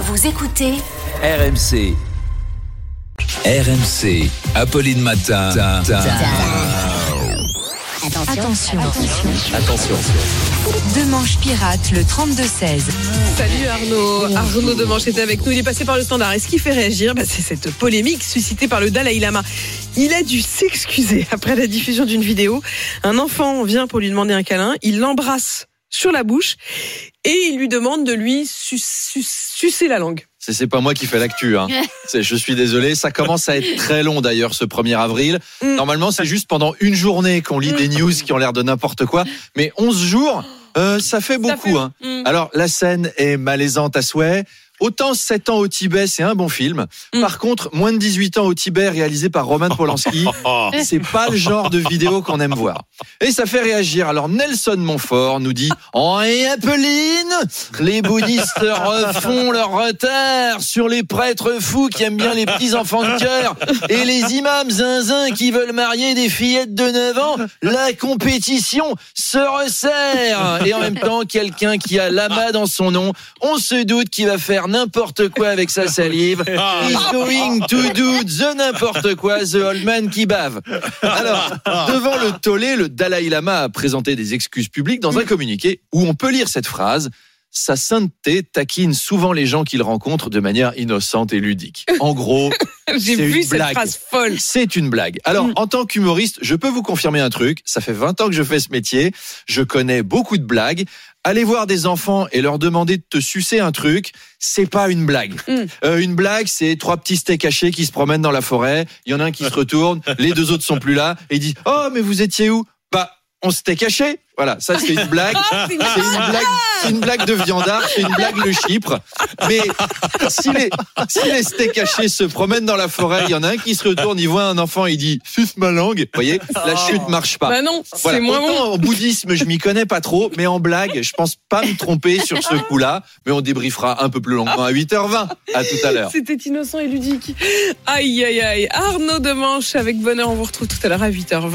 Vous écoutez RMC. RMC. Apolline Matin. Attention. Attention. Deux manches pirates, le 32-16. Salut Arnaud. Arnaud Demanche était avec nous. Il est passé par le standard. Et ce qui fait réagir, bah, c'est cette polémique suscitée par le Dalai Lama. Il a dû s'excuser après la diffusion d'une vidéo. Un enfant vient pour lui demander un câlin. Il l'embrasse sur la bouche et il lui demande de lui sucer la langue. C'est pas moi qui fais l'actu. Hein. Je suis désolé. Ça commence à être très long d'ailleurs ce 1er avril. Mm. Normalement, c'est juste pendant une journée qu'on lit des news qui ont l'air de n'importe quoi. Mais 11 jours, euh, ça fait beaucoup. fait- hein. Mm. Alors, la scène est malaisante à souhait. Autant 7 ans au Tibet, c'est un bon film. Mm. Par contre, moins de 18 ans au Tibet, réalisé par Roman Polanski, c'est pas le genre de vidéo qu'on aime voir. Et ça fait réagir. Alors, Nelson Montfort nous dit En Apolline, les bouddhistes refont leur retard sur les prêtres fous qui aiment bien les petits enfants de cœur et les imams zinzins qui veulent marier des fillettes de 9 ans. La compétition se resserre. Et en même temps, quelqu'un qui a lama dans son nom, on se doute qu'il va faire n'importe quoi avec sa salive. He's going to do the n'importe quoi, the old man qui bave. Alors, devant le tollé, le Dalai Lama a présenté des excuses publiques dans un communiqué où on peut lire cette phrase. Sa sainteté taquine souvent les gens qu'il rencontre de manière innocente et ludique. En gros, J'ai c'est vu une cette blague. phrase folle. c'est une blague. Alors, Mm. en tant qu'humoriste, je peux vous confirmer un truc. Ça fait 20 ans que je fais ce métier. Je connais beaucoup de blagues. Aller voir des enfants et leur demander de te sucer un truc, c'est pas une blague. Mm. Euh, une blague, c'est trois petits steaks hachés qui se promènent dans la forêt. Il y en a un qui se retourne, les deux autres sont plus là et il dit "Oh, mais vous étiez où? Bah, on s'était caché." Voilà, ça c'est une blague. C'est une blague, une blague de viandard, c'est une blague le chypre. Mais si les, si les steaks hachés se promènent dans la forêt, il y en a un qui se retourne, il voit un enfant, il dit suce ma langue. Vous voyez, la chute marche pas. Bah non, Voilà. c'est moins bon. en bouddhisme, je m'y connais pas trop, mais en blague, je pense pas me tromper sur ce coup-là. Mais on débriefera un peu plus longuement à 8h20. À tout à l'heure. C'était innocent et ludique. Aïe, aïe, aïe. Arnaud Demanche avec bonheur. On vous retrouve tout à l'heure à 8h20.